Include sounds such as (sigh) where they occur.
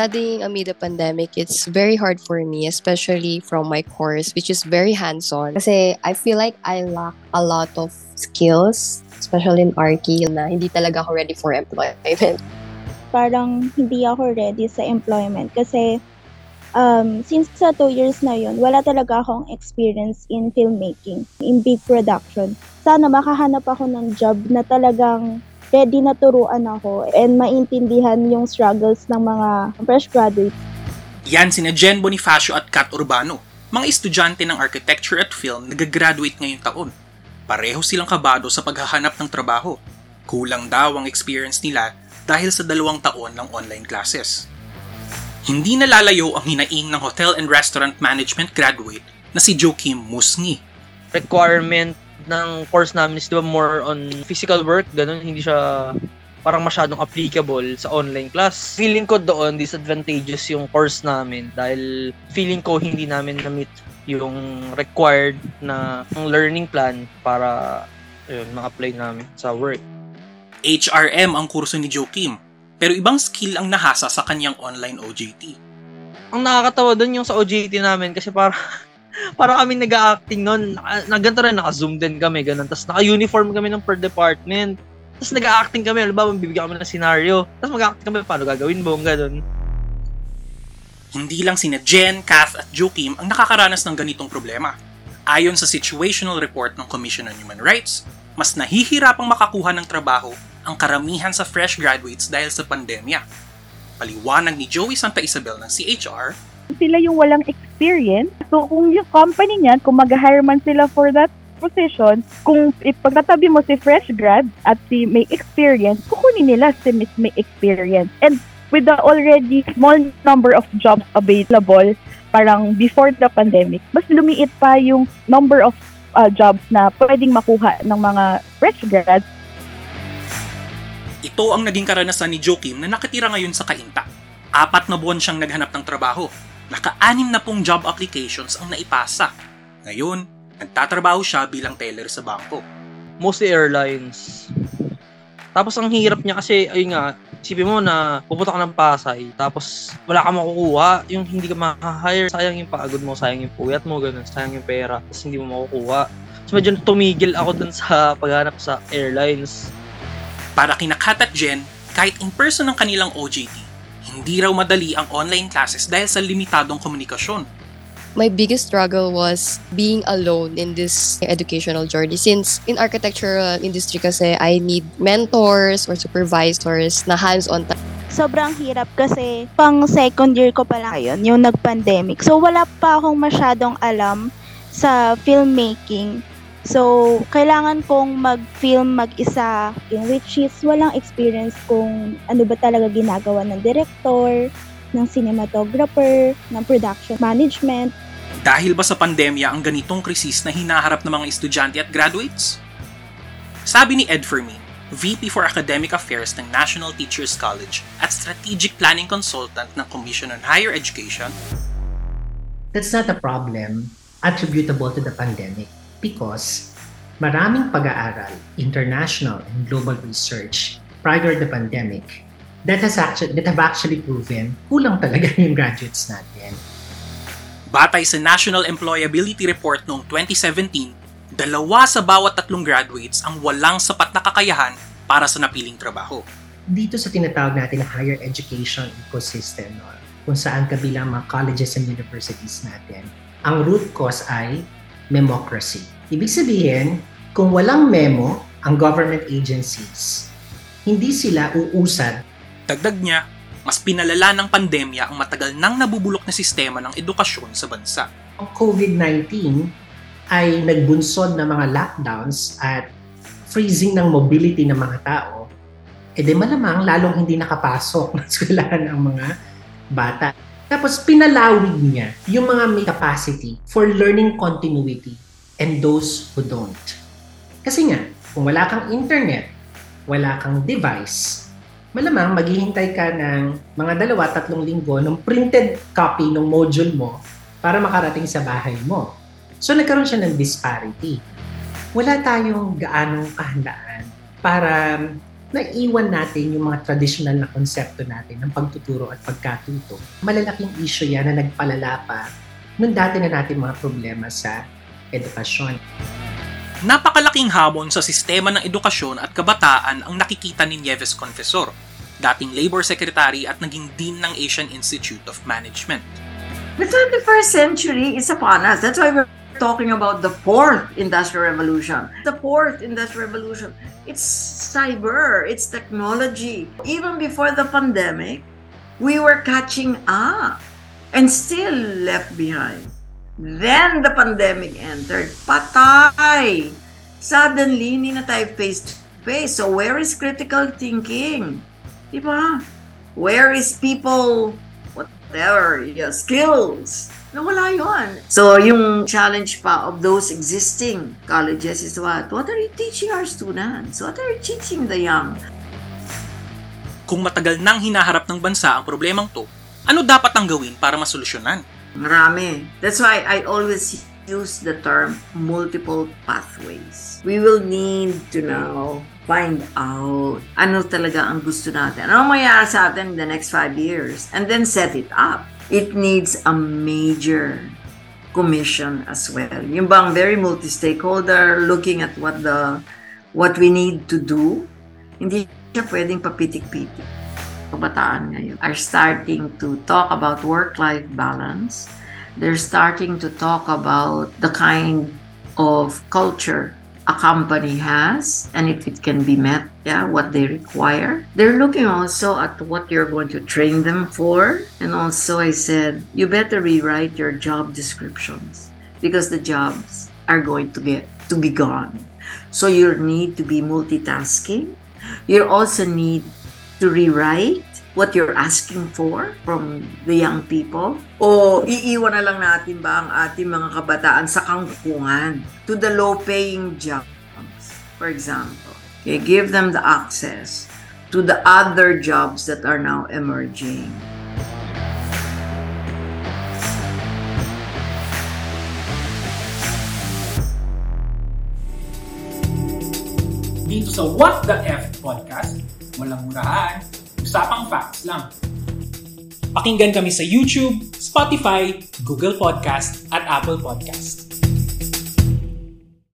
studying amid the pandemic, it's very hard for me, especially from my course, which is very hands-on. Kasi I feel like I lack a lot of skills, especially in Archi, na hindi talaga ako ready for employment. (laughs) parang hindi ako ready sa employment kasi um, since sa two years na yun, wala talaga akong experience in filmmaking, in big production. Sana makahanap ako ng job na talagang ready na turuan ako and maintindihan yung struggles ng mga fresh graduates. Yan sina Jen Bonifacio at Kat Urbano, mga estudyante ng architecture at film na gagraduate ngayong taon. Pareho silang kabado sa paghahanap ng trabaho. Kulang daw ang experience nila dahil sa dalawang taon ng online classes. Hindi nalalayo ang hinaing ng Hotel and Restaurant Management graduate na si Joakim Musngi. requirement ng course namin is diba more on physical work, ganun, hindi siya parang masyadong applicable sa online class. Feeling ko doon, disadvantageous yung course namin dahil feeling ko hindi namin na-meet yung required na learning plan para yun, ma-apply namin sa work. HRM ang kurso ni Joakim, pero ibang skill ang nahasa sa kanyang online OJT. Ang nakakatawa doon yung sa OJT namin kasi para para kami nag-acting noon. Naka, na ganito rin, naka-zoom din kami, ganun. Tapos naka-uniform kami ng per department. Tapos nag-acting kami, alam ba, bibigyan kami ng senaryo. Tapos mag-acting kami, paano gagawin mo, ganun. Hindi lang sina Jen, Kath at Joakim ang nakakaranas ng ganitong problema. Ayon sa situational report ng Commission on Human Rights, mas nahihirapang makakuha ng trabaho ang karamihan sa fresh graduates dahil sa pandemya. Paliwanag ni Joey Santa Isabel ng CHR, sila yung walang experience. So, kung yung company niyan, kung mag-hire man sila for that position, kung ipagkatabi mo si fresh grad at si may experience, kukunin nila si Miss may experience. And with the already small number of jobs available, parang before the pandemic, mas lumiit pa yung number of uh, jobs na pwedeng makuha ng mga fresh grads. ito ang naging karanasan ni Joakim na nakatira ngayon sa Kainta. Apat na buwan siyang naghanap ng trabaho. Naka-anim na pong job applications ang naipasa. Ngayon, nagtatrabaho siya bilang teller sa bangko. Mostly airlines. Tapos ang hirap niya kasi, ayun nga, isipin mo na pupunta ka ng Pasay, tapos wala ka makukuha, yung hindi ka makaka-hire, sayang yung pagod mo, sayang yung puyat mo, ganun, sayang yung pera, tapos hindi mo makukuha. So medyo tumigil ako dun sa paghanap sa airlines. Para kina Kat at Jen, kahit in person ang kanilang OJT, hindi raw madali ang online classes dahil sa limitadong komunikasyon. My biggest struggle was being alone in this educational journey since in architectural industry kasi I need mentors or supervisors na hands-on Sobrang hirap kasi pang second year ko pa lang yun, yung nag-pandemic. So, wala pa akong masyadong alam sa filmmaking. So, kailangan kong mag-film mag-isa, in which is walang experience kung ano ba talaga ginagawa ng director, ng cinematographer, ng production management. Dahil ba sa pandemya ang ganitong krisis na hinaharap ng mga estudyante at graduates? Sabi ni Ed Fermin, VP for Academic Affairs ng National Teachers College at Strategic Planning Consultant ng Commission on Higher Education, that's not a problem attributable to the pandemic because maraming pag-aaral, international and global research prior to the pandemic that has actually that have actually proven kulang talaga (laughs) yung graduates natin. batay sa National Employability Report noong 2017, dalawa sa bawat tatlong graduates ang walang sapat na kakayahan para sa napiling trabaho. Dito sa tinatawag natin na higher education ecosystem, no, kung saan kabilang mga colleges and universities natin, ang root cause ay memocracy. Ibig sabihin, kung walang memo ang government agencies, hindi sila uusad Dagdag niya, mas pinalala ng pandemya ang matagal nang nabubulok na sistema ng edukasyon sa bansa. ang COVID-19 ay nagbunsod ng mga lockdowns at freezing ng mobility ng mga tao, eh di malamang lalong hindi nakapasok (laughs) ng eskwelahan ang mga bata. Tapos pinalawig niya yung mga may capacity for learning continuity and those who don't. Kasi nga, kung wala kang internet, wala kang device, malamang maghihintay ka ng mga dalawa, tatlong linggo ng printed copy ng module mo para makarating sa bahay mo. So nagkaroon siya ng disparity. Wala tayong gaanong kahandaan para naiwan natin yung mga traditional na konsepto natin ng pagtuturo at pagkatuto. Malalaking issue yan na nagpalala pa nung dati na natin mga problema sa edukasyon. Napakalaking hamon sa sistema ng edukasyon at kabataan ang nakikita ni Nieves Confesor, dating Labor Secretary at naging Dean ng Asian Institute of Management. The 21st century is upon us. That's why we're talking about the fourth industrial revolution. The fourth industrial revolution, it's cyber, it's technology. Even before the pandemic, we were catching up and still left behind. Then the pandemic entered. Patay! Suddenly, hindi na tayo face to face. So where is critical thinking? Diba? Where is people whatever, your skills. Nawala yun. So, yung challenge pa of those existing colleges is what? What are you teaching our students? What are you teaching the young? Kung matagal nang hinaharap ng bansa ang problemang to, ano dapat ang gawin para masolusyonan? Marami. That's why I always use the term multiple pathways. We will need to now find out ano talaga ang gusto natin. Ano mangyayari sa atin in the next five years? And then set it up. It needs a major commission as well. Yung bang very multi-stakeholder looking at what the what we need to do. Hindi siya pwedeng papitik-pitik. Kabataan ngayon are starting to talk about work-life balance. They're starting to talk about the kind of culture a company has and if it can be met, yeah, what they require. They're looking also at what you're going to train them for. And also I said, you better rewrite your job descriptions because the jobs are going to get to be gone. So you need to be multitasking. You also need to rewrite what you're asking for from the young people? O iiwan na lang natin ba ang ating mga kabataan sa kangkungan to the low-paying jobs, for example? Okay, give them the access to the other jobs that are now emerging. Dito sa What the F podcast, walang murahan, usapang facts lang. Pakinggan kami sa YouTube, Spotify, Google Podcast at Apple Podcast.